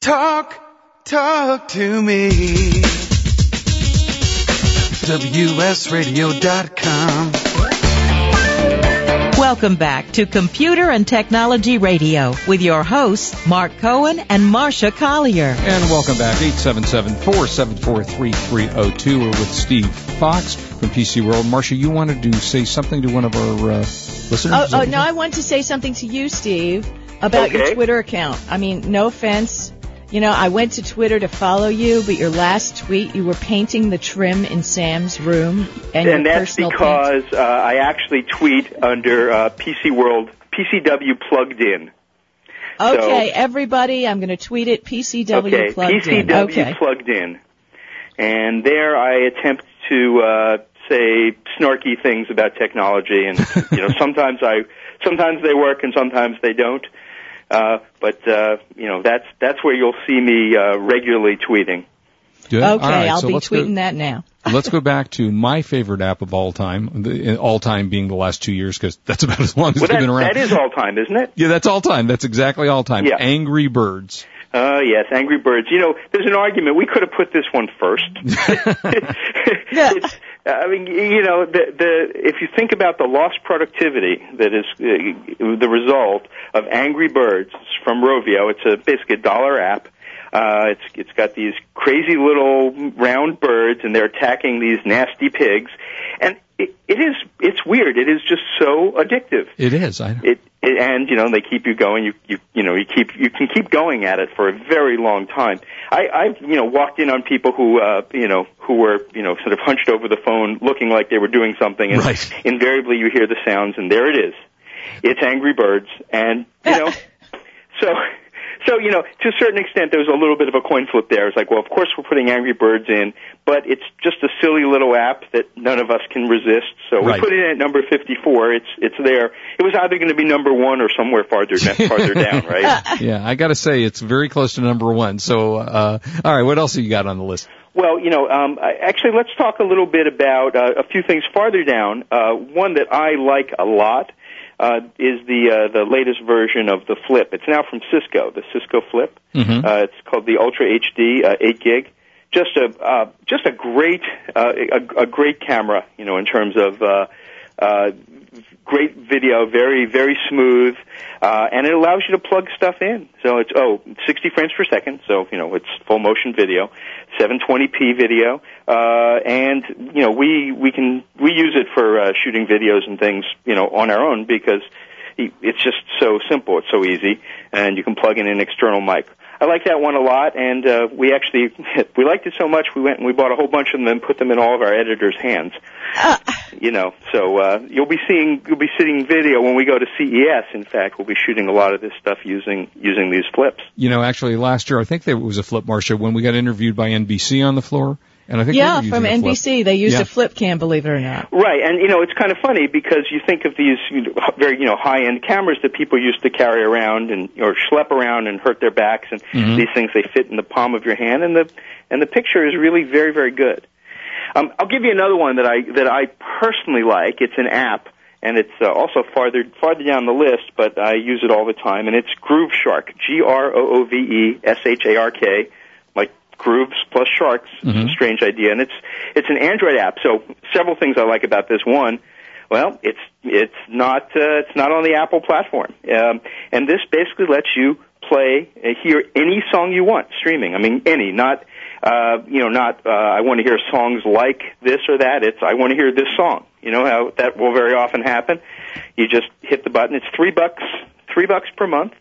Talk, talk to me. WSRadio.com. Welcome back to Computer and Technology Radio with your hosts, Mark Cohen and Marsha Collier. And welcome back, 877-474-3302. We're with Steve Fox from PC World. Marsha, you wanted to say something to one of our uh, listeners? Oh, oh, no, I want to say something to you, Steve, about your Twitter account. I mean, no offense. You know, I went to Twitter to follow you, but your last tweet, you were painting the trim in Sam's room and, and that's because uh, I actually tweet under uh, PC World PCW plugged in. Okay, so- everybody, I'm going to tweet it. PCW okay, plugged in. PCW Okay. plugged in, and there I attempt to uh, say snarky things about technology, and you know sometimes I sometimes they work and sometimes they don't. Uh, but uh, you know that's that's where you'll see me uh, regularly tweeting. Good. Okay, All right, I'll so be tweeting go, that now. let's go back to my favorite app of all time, the, all time being the last two years, because that's about as long as Well, they've that, been around. that is all time, isn't it? yeah, that's all time. That's exactly all time. Yeah. Angry Birds. Uh, yes, Angry Birds. You know, there's an argument. We could have put this one first. it's, I mean, you know, the, the, if you think about the lost productivity that is uh, the result of Angry Birds from Rovio, it's a, basically a dollar app. Uh, it's, it's got these crazy little round birds and they're attacking these nasty pigs. And it, it is, it's weird. It is just so addictive It is. I know. it, it and you know they keep you going. You you you know you keep you can keep going at it for a very long time. I i've you know walked in on people who uh you know who were you know sort of hunched over the phone looking like they were doing something and Right. invariably you hear the sounds and there it is. It's angry birds and you know so so you know to a certain extent there was a little bit of a coin flip there it's like well of course we're putting angry birds in but it's just a silly little app that none of us can resist so Right. we put it in at number 54 it's it's there it was either going to be number 1 or somewhere farther farther down right yeah, I got to say it's very close to number one. So, uh, all right, what else have you got on the list? Well, you know, um, actually, let's talk a little bit about uh, a few things farther down. Uh, one that I like a lot uh, is the uh, the latest version of the Flip. It's now from Cisco, the Cisco Flip. Mhm. Uh, it's called the Ultra HD, uh, eight gig. Just a uh, just a great uh, a, a great camera, you know, in terms of uh, uh, great video, very very smooth, uh, and it allows you to plug stuff in. So it's oh 60 frames per second, so you know it's full motion video, 720p video, uh, and you know we we can we use it for uh, shooting videos and things, you know, on our own because it's just so simple, it's so easy, and you can plug in an external mic. I like that one a lot, and uh, we actually we liked it so much we went and we bought a whole bunch of them and put them in all of our editors' hands. You know, so uh, you'll be seeing you'll be seeing video when we go to CES. In fact, we'll be shooting a lot of this stuff using using these flips. You know, actually, last year I think there was a flip, Marsha, when we got interviewed by NBC on the floor, and I think Yeah, from using a flip. NBC. They used Yeah. a flip cam, believe it or not. Right, and you know it's kind of funny because you think of these you know, very you know high end cameras that people used to carry around and or schlep around and hurt their backs, and Mhm. these things they fit in the palm of your hand, and the and the picture is really very very good. Um, I'll give you another one that I that I personally like. It's an app, and it's uh, also farther farther down the list, but I use it all the time, and it's Groove Shark. G R O O V E S H A R K, like grooves plus sharks. It's Mhm. a strange idea, and it's it's an Android app. So several things I like about this one. Well, it's it's not uh, it's not on the Apple platform, um, and this basically lets you play uh, hear any song you want streaming. I mean any, not uh, you know not uh, I want to hear songs like this or that. It's I want to hear this song. You know how that will very often happen. You just hit the button. It's three bucks three bucks per month,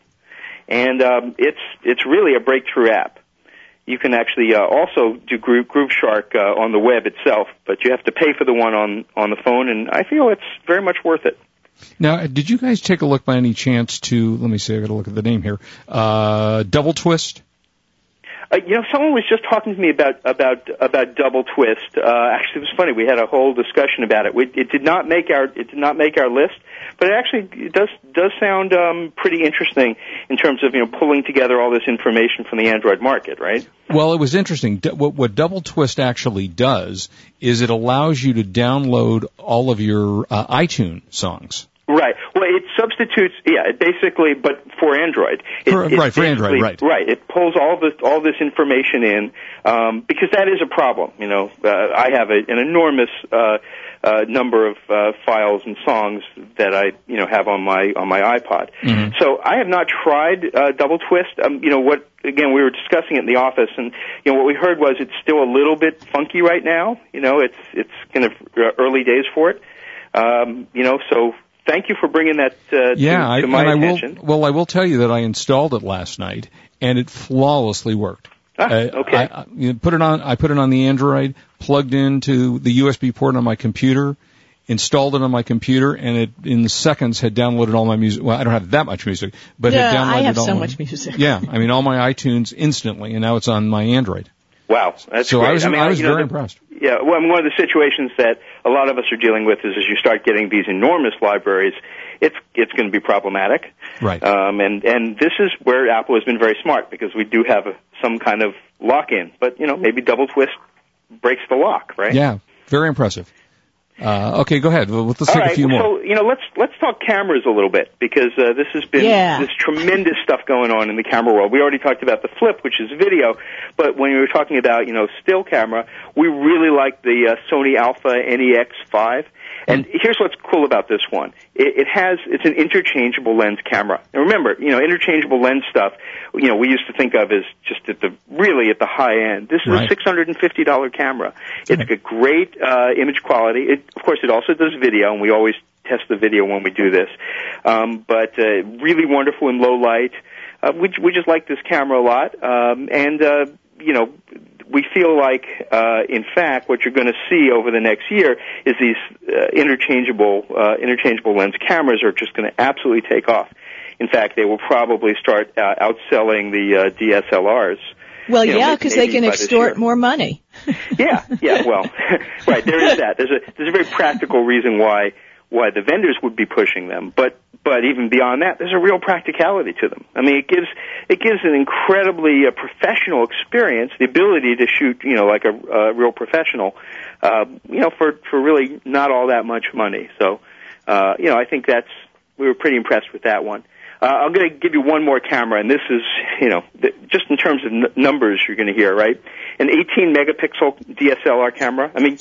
and um, it's it's really a breakthrough app. You can actually uh, also do Groove, Groove Shark uh, on the web itself, but you have to pay for the one on on the phone, and I feel it's very much worth it. Now, did you guys take a look by any chance to? Let me see. I got to look at the name here. Uh, Double Twist. Uh, you know, someone was just talking to me about about about Double Twist. Uh, actually, it was funny. We had a whole discussion about it. We, it did not make our it did not make our list, but it actually it does does sound um, pretty interesting in terms of you know pulling together all this information from the Android market, right? Well, it was interesting. What, what Double Twist actually does is it allows you to download all of your uh, iTunes songs. Right. Well, it substitutes. Yeah, it basically, but for Android. It, For- right, for Android, right. Right. It pulls all this all this information in um, because that is a problem. You know, uh, I have a, an enormous uh, uh, number of uh, files and songs that I you know have on my on my iPod. Mm-hmm. So I have not tried uh, Double Twist. Um, you know what? Again, we were discussing it in the office, and you know what we heard was it's still a little bit funky right now. You know, it's it's kind of uh, early days for it. Um, you know, so thank you for bringing that uh, Yeah, to, I, to my and I attention. will. Well, I will tell you that I installed it last night, and it flawlessly worked. Ah, okay. I, I you know, put it on. I put it on the Android, plugged into the USB port on my computer, installed it on my computer, and it in seconds had downloaded all my music. Well, I don't have that much music, but Yeah, had downloaded I have all so my- much music. Yeah, I mean all my iTunes instantly, and now it's on my Android. Wow, that's so great. I was, mean, I was you know, very the- impressed. Yeah, well, I mean, one of the situations that a lot of us are dealing with is as you start getting these enormous libraries, it's it's going to be problematic. Right. Um, and and this is where Apple has been very smart because we do have a, some kind of lock-in, but you know maybe Double Twist breaks the lock, right? Yeah, very impressive. Uh, okay, go ahead. Well, let's All take right. a few more. So you know, let's let's talk cameras a little bit because uh, this has been Yeah. this tremendous stuff going on in the camera world. We already talked about the flip, which is video, but when we were talking about you know still camera, we really like the uh, Sony Alpha NEX5. And here's what's cool about this one. It, it has, it's an interchangeable lens camera. And remember, you know, interchangeable lens stuff, you know, we used to think of as just at the, really at the high end. This is Right. a $650 camera. It's got great, uh, image quality. It, of course, it also does video, and we always test the video when we do this. Um, but, uh, really wonderful in low light. Uh, we, we just like this camera a lot. Um, and, uh, you know, we feel like, uh, in fact, what you're going to see over the next year is these uh, interchangeable uh, interchangeable lens cameras are just going to absolutely take off. In fact, they will probably start uh, outselling the uh, DSLRs. Well, You know, yeah, because they can extort more money. Yeah, yeah. Well, right. There is that. There's a there's a very practical reason why why the vendors would be pushing them, but but even beyond that, there's a real practicality to them. I mean, it gives it gives an incredibly uh, professional experience, the ability to shoot, you know, like a, a real professional, uh, you know, for for really not all that much money. So, uh, you know, I think that's we were pretty impressed with that one. Uh, I'm going to give you one more camera, and this is, you know, th- just in terms of n- numbers you're going to hear, right? An 18 megapixel DSLR camera. I mean,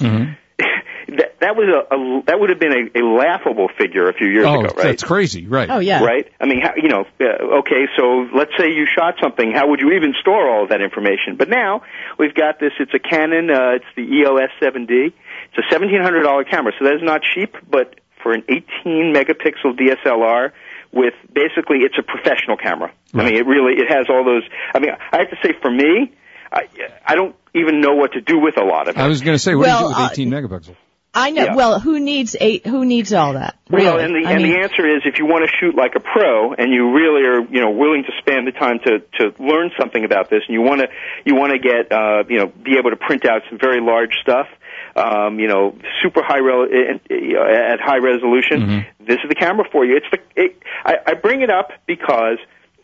that that was a, a that would have been a, a laughable figure a few years oh, ago, right? that's crazy, right? Oh, yeah. Right? I mean, how, you know, uh, okay, so let's say you shot something. How would you even store all of that information? But now we've got this. It's a Canon. Uh, it's the EOS 7D. It's a $1,700 camera, so that is not cheap. But for an 18 megapixel DSLR with basically, it's a professional camera. I mean, it really it has all those. I mean, I have to say, for me, I, I don't even know what to do with a lot of it. I was going to say, what Well, do you do with 18 megapixel? I know. Yeah. Well, who needs eight? Who needs all that? Really? Well, and the I and mean, the answer is if you want to shoot like a pro and you really are you know willing to spend the time to to learn something about this and you want to you want to get uh, you know be able to print out some very large stuff. Um, you know, super high rel- uh, at high resolution. This is the camera for you. It's the. It, I, I bring it up because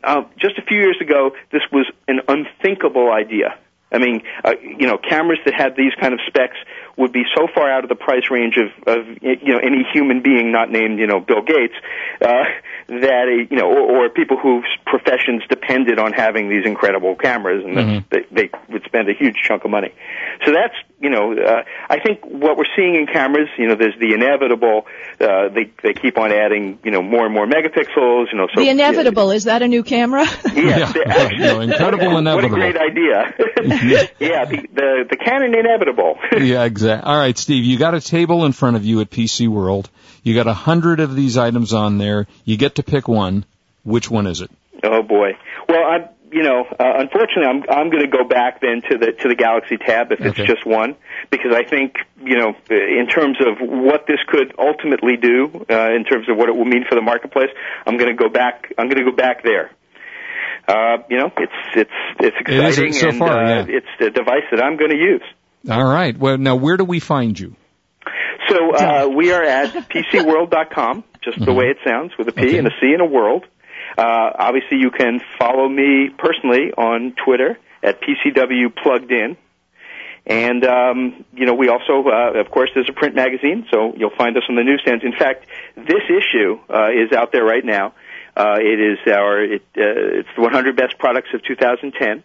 um, just a few years ago, this was an unthinkable idea. I mean, uh, you know, cameras that had these kind of specs would be so far out of the price range of, of you know any human being not named you know Bill Gates uh, that a, you know or, or people whose professions depended on having these incredible cameras and Mm-hmm. that they, they would spend a huge chunk of money. So that's you know uh, I think what we're seeing in cameras you know there's the inevitable uh, they they keep on adding you know more and more megapixels you know so the inevitable is that a new camera? Yes, Yeah, actually, no, incredible what, inevitable. What a great idea. yeah, the, the the Canon inevitable. yeah, exactly. All right, Steve, you got a table in front of you at PC World. You got a hundred of these items on there. You get to pick one. Which one is it? oh boy. Well, I'm you know uh, unfortunately I'm I'm going to go back then to the to the Galaxy Tab if it's Okay. just one because I think you know in terms of what this could ultimately do uh, in terms of what it will mean for the marketplace I'm going to go back I'm going to go back there. Uh, you know, it's it's it's exciting so and far, uh, yeah. it's the device that I'm going to use. All right. Well, now where do we find you? So uh, we are at pcworld.com, just the way it sounds, with a P Okay. and a C and a world. Uh, obviously, you can follow me personally on Twitter at PCW Plugged In, And um, you know, we also, uh, of course, there's a print magazine, so you'll find us on the newsstands. In fact, this issue uh, is out there right now. Uh, it is our it, uh, it's the 100 best products of 2010.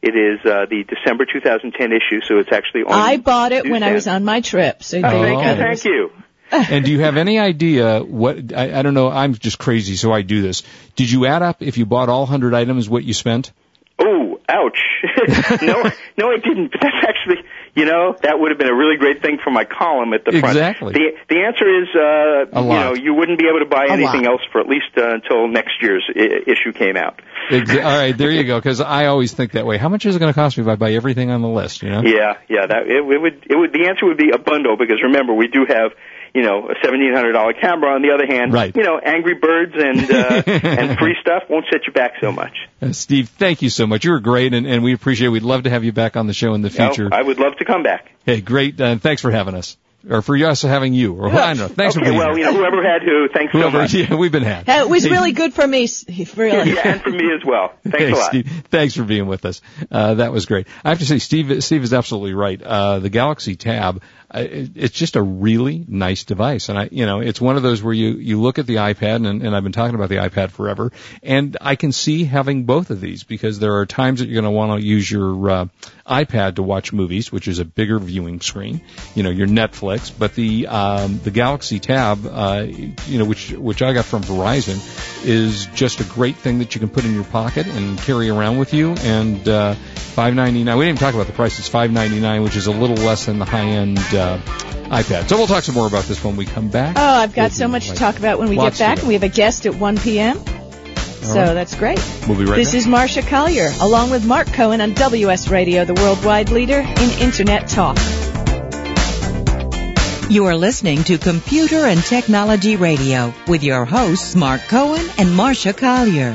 It is uh, the December 2010 issue, so it's actually on. I bought it when I was on my trip. So Oh, thank you you, thank you. and do you have any idea what I, I don't know i'm just crazy so i do this did you add up if you bought all 100 items what you spent Oh, ouch! no, no, I didn't. But that's actually, you know, that would have been a really great thing for my column at the front. Exactly. The the answer is, uh, you know, you wouldn't be able to buy A anything lot. else for at least uh, until next year's I- issue came out. Exa- all right there you go because i always think that way how much is it going to cost me if i buy everything on the list you know Yeah, yeah. That it, it would it would the answer would be a bundle because remember we do have. You know, a seventeen hundred dollar camera. On the other hand, Right. you know, Angry Birds and uh, and free stuff won't set you back so much. Uh, steve thank you so much you were great and, and we appreciate it we'd love to have you back on the show in the You know, future I would love to come back. hey great uh, thanks for having us or for us having you or i don't know thanks for being well, here you know, whoever had who, thanks so Whoever- much. yeah, we've been had That was really good for me. Really. Yeah, and for me as well. Thanks Hey, a lot. Steve, thanks for being with us. Uh, that was great. I have to say, Steve, Steve is absolutely right. Uh, the Galaxy Tab, uh, it, it's just a really nice device, and I, you know, it's one of those where you you look at the iPad, and, and I've been talking about the iPad forever, and I can see having both of these because there are times that you're going to want to use your uh, iPad to watch movies, which is a bigger viewing screen, you know, your Netflix, but the um, the Galaxy Tab, uh, you know, which which I got from Verizon, is just a great thing that you can put in your pocket and carry around with you. And uh, five ninety nine. We didn't even talk about the price. It's five ninety nine, which is a little less than the high end uh, Uh, iPad. So we'll talk some more about this when we come back. Oh, I've got We'll so be much to talk about when we Lots get back. go. We have a guest at 1 p.m. So right. that's great. We'll be right This back. is Marsha Collier, along with Mark Cohen on WS Radio, the worldwide leader in Internet talk. You are listening to Computer and Technology Radio with your hosts Mark Cohen and Marsha Collier.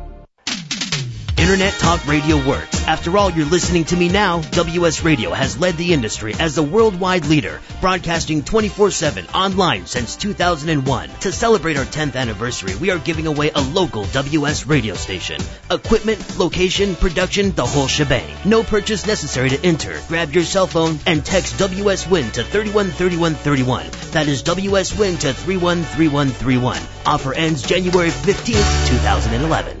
Internet Talk Radio works. After all, you're listening to me now. WS Radio has led the industry as the worldwide leader, broadcasting 24-7 online since 2001. To celebrate our 10th anniversary, we are giving away a local WS radio station. Equipment, location, production, the whole shebang. No purchase necessary to enter. Grab your cell phone and text WS Win to 313131. That is WS Win to 313131. Offer ends January 15th, 2011.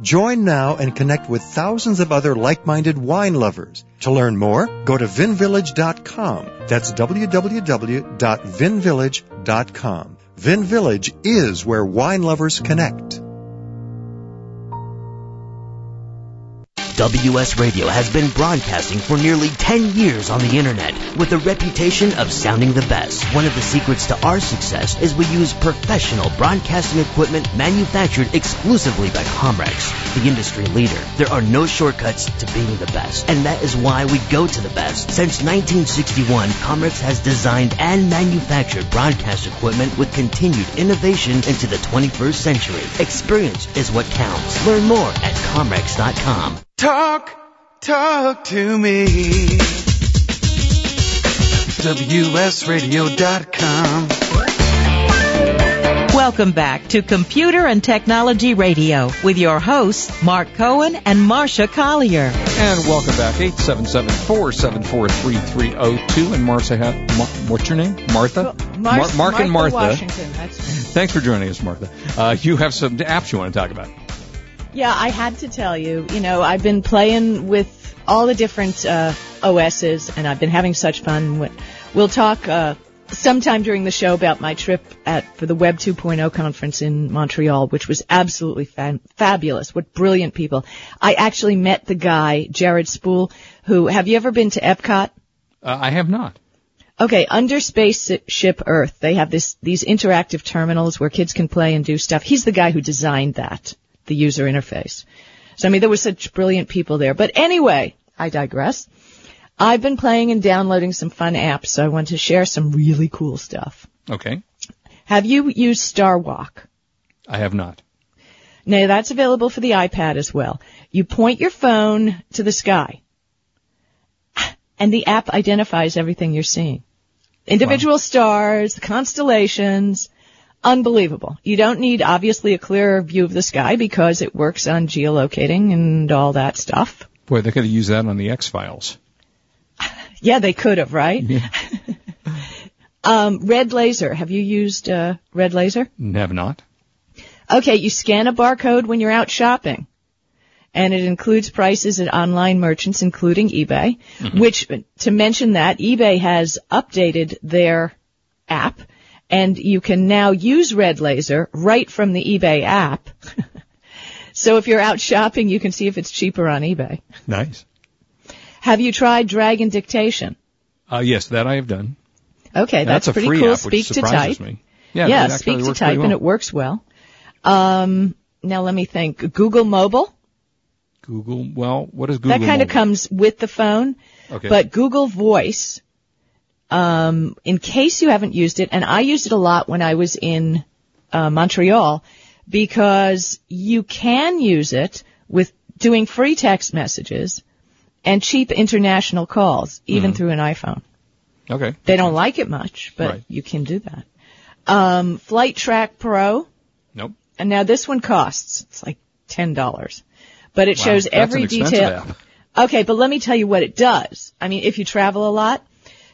Join now and connect with thousands of other like-minded wine lovers. To learn more, go to vinvillage.com. That's www.vinvillage.com. Vin Village is where wine lovers connect. WS Radio has been broadcasting for nearly 10 years on the internet with a reputation of sounding the best. One of the secrets to our success is we use professional broadcasting equipment manufactured exclusively by Comrex, the industry leader. There are no shortcuts to being the best, and that is why we go to the best. Since 1961, Comrex has designed and manufactured broadcast equipment with continued innovation into the 21st century. Experience is what counts. Learn more at Comrex.com. Talk, talk to me. WSRadio.com. Welcome back to Computer and Technology Radio with your hosts, Mark Cohen and Marsha Collier. And welcome back, 877-474-3302. And Martha, ha- Mar- what's your name? Martha? Mar- Mar- Mark and Martha. Washington. That's. Thanks for joining us, Martha. Uh, you have some apps you want to talk about. Yeah, I had to tell you, you know, I've been playing with all the different uh, OSs, and I've been having such fun. We'll talk uh, sometime during the show about my trip at for the Web 2.0 conference in Montreal, which was absolutely fa- fabulous. What brilliant people! I actually met the guy, Jared Spool, who have you ever been to Epcot? Uh, I have not. Okay, under Spaceship Earth, they have this these interactive terminals where kids can play and do stuff. He's the guy who designed that, the user interface. So I mean, there were such brilliant people there. But anyway, I digress. I've been playing and downloading some fun apps, so I want to share some really cool stuff. Okay. Have you used Star Walk? I have not. Now that's available for the iPad as well. You point your phone to the sky, and the app identifies everything you're seeing. Individual stars, constellations, unbelievable. You don't need obviously a clearer view of the sky because it works on geolocating and all that stuff. Boy, they could have used that on the X-Files. Yeah, they could have, right? um, Red Laser. Have you used uh, Red Laser? Have not. Okay, you scan a barcode when you're out shopping. And it includes prices at online merchants, including eBay, which, to mention that, eBay has updated their app, and you can now use Red Laser right from the eBay app. so if you're out shopping, you can see if it's cheaper on eBay. Nice. Have you tried Dragon Dictation? Uh, yes, that I have done. Okay, that's, a pretty cool. app, Speak to type. me. Yeah, yeah, speak to type, pretty and it works well. Um, now let me think. Google Mobile. Google. Well, what is Google? that kind of comes with the phone. Okay. But Google Voice, um, in case you haven't used it, and I used it a lot when I was in uh, Montreal, because you can use it with doing free text messages and cheap international calls, even Mm-hmm. through an iPhone. Okay. They don't like it much, but Right. you can do that. Um, Flight Track Pro, Nope. and now this one costs it's like ten dollars, but it Wow, shows every detail. app. Okay, but let me tell you what it does. I mean, if you travel a lot,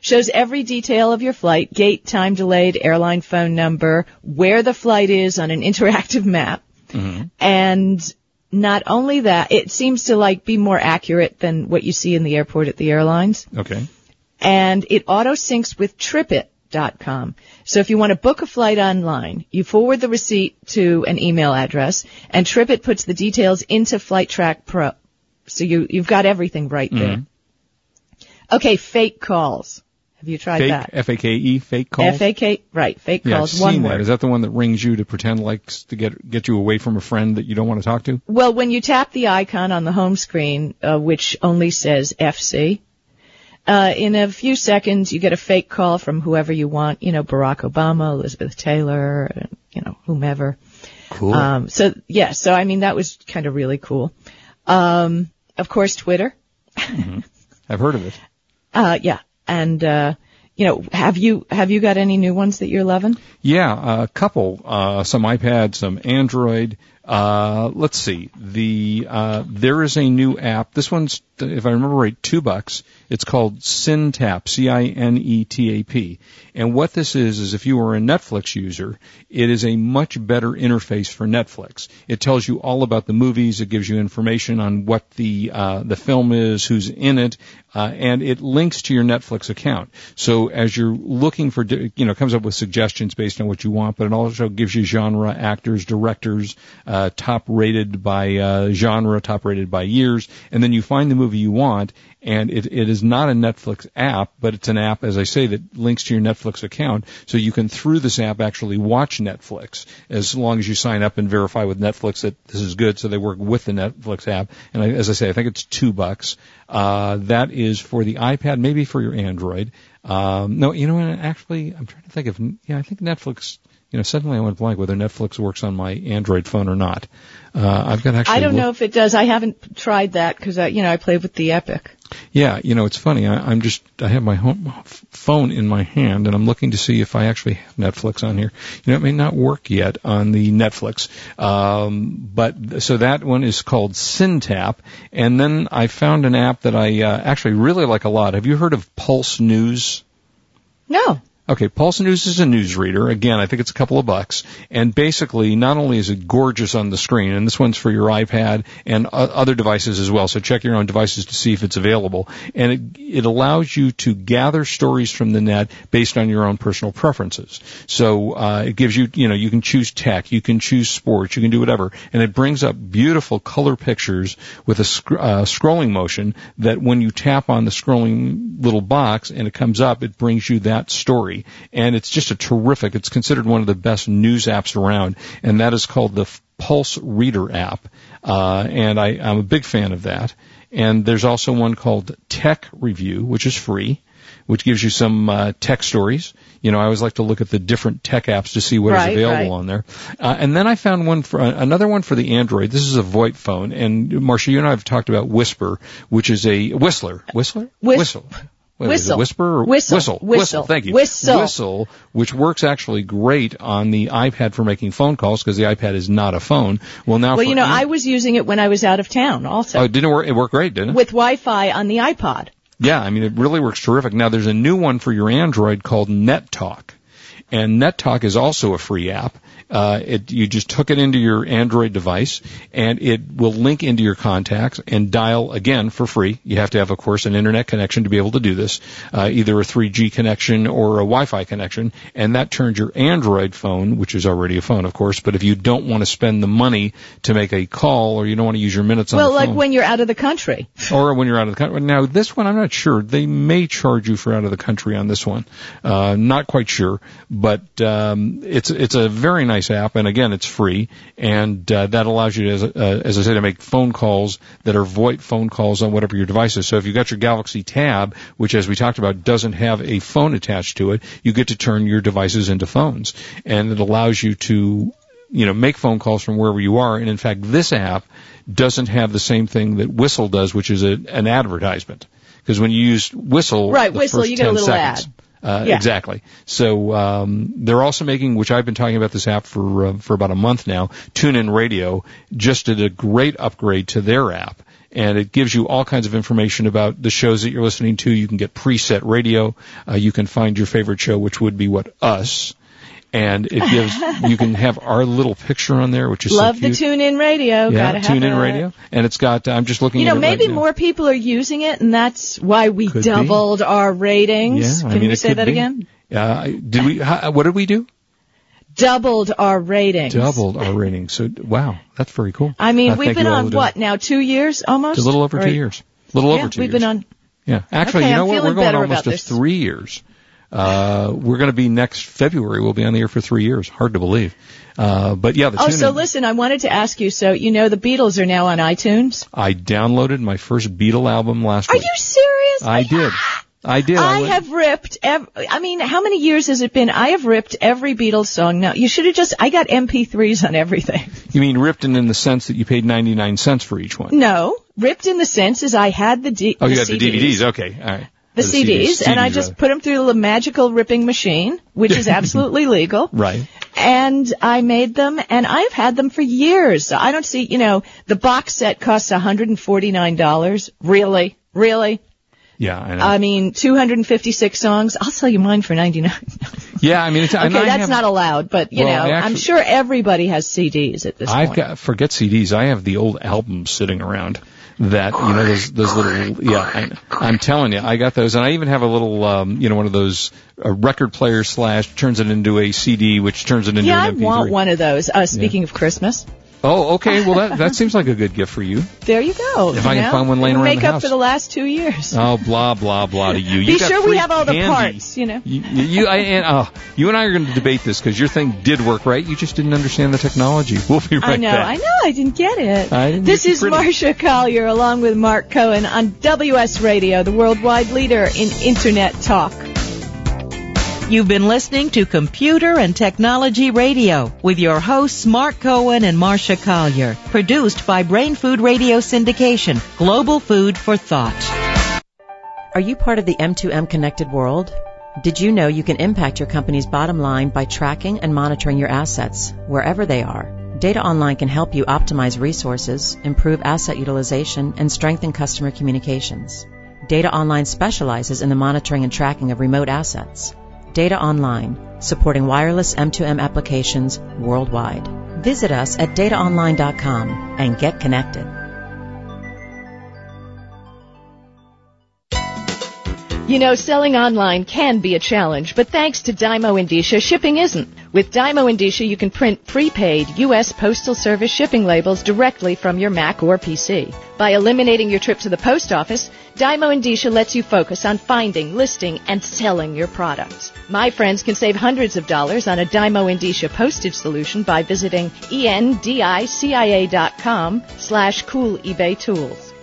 shows every detail of your flight, gate, time delayed, airline phone number, where the flight is on an interactive map. Mm-hmm. And not only that, it seems to like be more accurate than what you see in the airport at the airlines. Okay. And it auto syncs with TripIt.com. So if you want to book a flight online, you forward the receipt to an email address and TripIt puts the details into Flight Track Pro. So you, you've got everything right there. Mm-hmm. Okay, fake calls. Have you tried Fake that? F A K E fake calls. F-A-K, right, fake yeah, I've calls, seen one that. word. Is that the one that rings you to pretend like s- to get get you away from a friend that you don't want to talk to? Well, when you tap the icon on the home screen, uh, which only says FC, uh, in a few seconds you get a fake call from whoever you want, you know, Barack Obama, Elizabeth Taylor, you know, whomever. Cool. Um, so yeah, so I mean that was kind of really cool. Um, of course, Twitter. I've heard of it. Uh, yeah, and uh, you know, have you have you got any new ones that you're loving? Yeah, a couple. Uh, some iPad, some Android. Uh, let's see. The uh, there is a new app. This one's, if I remember right, two bucks. It's called CineTap, C-I-N-E-T-A-P. And what this is, is if you are a Netflix user, it is a much better interface for Netflix. It tells you all about the movies. It gives you information on what the, uh, the film is, who's in it, uh, and it links to your Netflix account. So as you're looking for, you know, comes up with suggestions based on what you want, but it also gives you genre, actors, directors, uh, top rated by uh, genre, top rated by years, and then you find the movie you want, and it, it is not a Netflix app, but it's an app, as I say, that links to your Netflix account. So you can, through this app, actually watch Netflix as long as you sign up and verify with Netflix that this is good. So they work with the Netflix app. And I, as I say, I think it's two bucks. Uh, that is for the iPad, maybe for your Android. Um, no, you know, actually, I'm trying to think of, yeah, I think Netflix you know, suddenly I went blank whether Netflix works on my Android phone or not. Uh, I've got actually. I don't look- know if it does. I haven't tried that because I, you know, I play with the Epic. Yeah, you know, it's funny. I, I'm just, I have my home phone in my hand and I'm looking to see if I actually have Netflix on here. You know, it may not work yet on the Netflix. Um, but, so that one is called CineTap. And then I found an app that I uh, actually really like a lot. Have you heard of Pulse News? No. Okay, Pulse News is a newsreader. Again, I think it's a couple of bucks. And basically, not only is it gorgeous on the screen, and this one's for your iPad and other devices as well, so check your own devices to see if it's available. And it, it allows you to gather stories from the net based on your own personal preferences. So uh, it gives you, you know, you can choose tech, you can choose sports, you can do whatever. And it brings up beautiful color pictures with a sc- uh, scrolling motion that when you tap on the scrolling little box and it comes up, it brings you that story and it's just a terrific. It's considered one of the best news apps around, and that is called the Pulse Reader app. Uh, and I, I'm a big fan of that. And there's also one called Tech Review, which is free, which gives you some uh, tech stories. You know, I always like to look at the different tech apps to see what is Right, available right. on there. Uh, and then I found one for uh, another one for the Android. This is a VoIP phone, and Marsha, you and I have talked about Whisper, which is a Whistler. Whistler? Whis- Whistle. Wait, Whistle. Whisper or Whistle. Whistle. Whistle. Thank you. Whistle. Whistle, which works actually great on the iPad for making phone calls because the iPad is not a phone. Well, now Well, you know, I was using it when I was out of town also oh, it didn't work. It worked great, didn't it? with Wi-Fi on the iPod. Yeah, I mean, it really works terrific. Now, there's a new one for your Android called NetTalk. And NetTalk is also a free app. Uh, it, you just hook it into your Android device, and it will link into your contacts and dial again for free. You have to have, of course, an internet connection to be able to do this, uh, either a 3G connection or a Wi-Fi connection, and that turns your Android phone, which is already a phone, of course. But if you don't want to spend the money to make a call, or you don't want to use your minutes on Well, like when you're out of the country. or when you're out of the country. Now, this one, I'm not sure. They may charge you for out of the country on this one. Uh, not quite sure, but um, it's it's a very nice app, and again, it's free, and uh, that allows you, to, as, uh, as I say, to make phone calls that are VoIP phone calls on whatever your device is. So if you've got your Galaxy Tab, which, as we talked about, doesn't have a phone attached to it, you get to turn your devices into phones, and it allows you to you know, make phone calls from wherever you are. And in fact, this app doesn't have the same thing that Whistle does, which is a, an advertisement. Because when you use Whistle, Right, Whistle, you get a little seconds, ad. Uh, Yeah. Exactly. So um, they're also making, which I've been talking about this app for uh, for about a month now. TuneIn Radio just did a great upgrade to their app, and it gives you all kinds of information about the shows that you're listening to. You can get preset radio. Uh, you can find your favorite show, which would be what us. And it gives you can have our little picture on there, which is Love so the tune in radio. yeah, Gotta have tune in radio, and it's got. I'm just looking. You know, at it right maybe now. more people are using it, and that's why we Could be. doubled our ratings. Yeah, I Can mean, we it say that be. again? Uh, did we? How, what did we do? Doubled our ratings. Doubled our ratings. So wow, that's very cool. I mean, Uh, we've been on what now? Two years almost. It's a little over Or- two years. A little Yeah, over 2 we've years. been on. Yeah, actually, Okay, you know I'm what? We're going almost to this. three years. Uh, we're going to be next February. We'll be on the air for three years. Hard to believe. Uh, but yeah, the Oh, so in- listen, I wanted to ask you. So you know the Beatles are now on iTunes. I downloaded my first Beatle album last Are week. Are you serious? I did. I did. I went- have ripped. Ev- I mean, how many years has it been? I have ripped every Beatles song. Now you should have just. I got MP3s on everything. You mean ripped in, in the sense that you paid 99 cents for each one? No, ripped in the sense is I had the, D- Oh, the you got CDs, the DVDs. Okay. All right. The Or CDs, and I just put them through the magical ripping machine, which is absolutely legal. Right. and I made them, and I've had them for years. I don't see, you know, the box set costs $149. Really? Really? Yeah, I know. I mean, 256 songs. I'll sell you mine for 99. yeah, I mean, it's, okay, that's have- not allowed, but you Well, know, I I'm sure everybody has CDs at this I've point. got forget CDs. I have the old albums sitting around. That you know those those little yeah I, I'm telling you I got those and I even have a little um you know one of those uh, record player slash turns it into a CD which turns it into yeah, I an MP3. want one of those. Uh, speaking of Christmas, Oh okay well that that seems like a good gift for you. there you go. If you I can know? find one laying around make the up house. for the last two years. Oh blah blah blah to you. Be you got sure we have all the candy. parts, you know. You, you, I, and, uh, you and I are going to debate this because your thing did work right. You just didn't understand the technology. We'll be right I know, back. I know, I didn't get it. I didn't this is. Marsha Collier along with Mark Cohen on WS Radio, the worldwide leader in Internet talk. You've been listening to Computer and Technology Radio with your hosts Mark Cohen and Marsha Collier, produced by Brain Food Radio Syndication, global food for thought. Are you part of the M2M connected world? Did you know you can impact your company's bottom line by tracking and monitoring your assets wherever they are? Data Online can help you optimize resources, improve asset utilization, and strengthen customer communications. Data Online specializes in the monitoring and tracking of remote assets. Data Online, supporting wireless M2M applications worldwide. Visit us at dataonline.com and get connected. You know, selling online can be a challenge, but thanks to Dymo Endicia, shipping isn't. With Dymo Endicia, you can print prepaid U.S. Postal Service shipping labels directly from your Mac or PC. By eliminating your trip to the post office, Dymo Endicia lets you focus on finding, listing, and selling your products. My friends can save hundreds of dollars on a Dymo Endicia postage solution by visiting endicia.com slash cool eBay tools.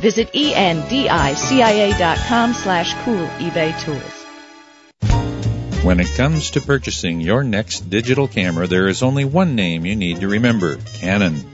Visit endicia.com slash cool eBay tools. When it comes to purchasing your next digital camera, there is only one name you need to remember Canon.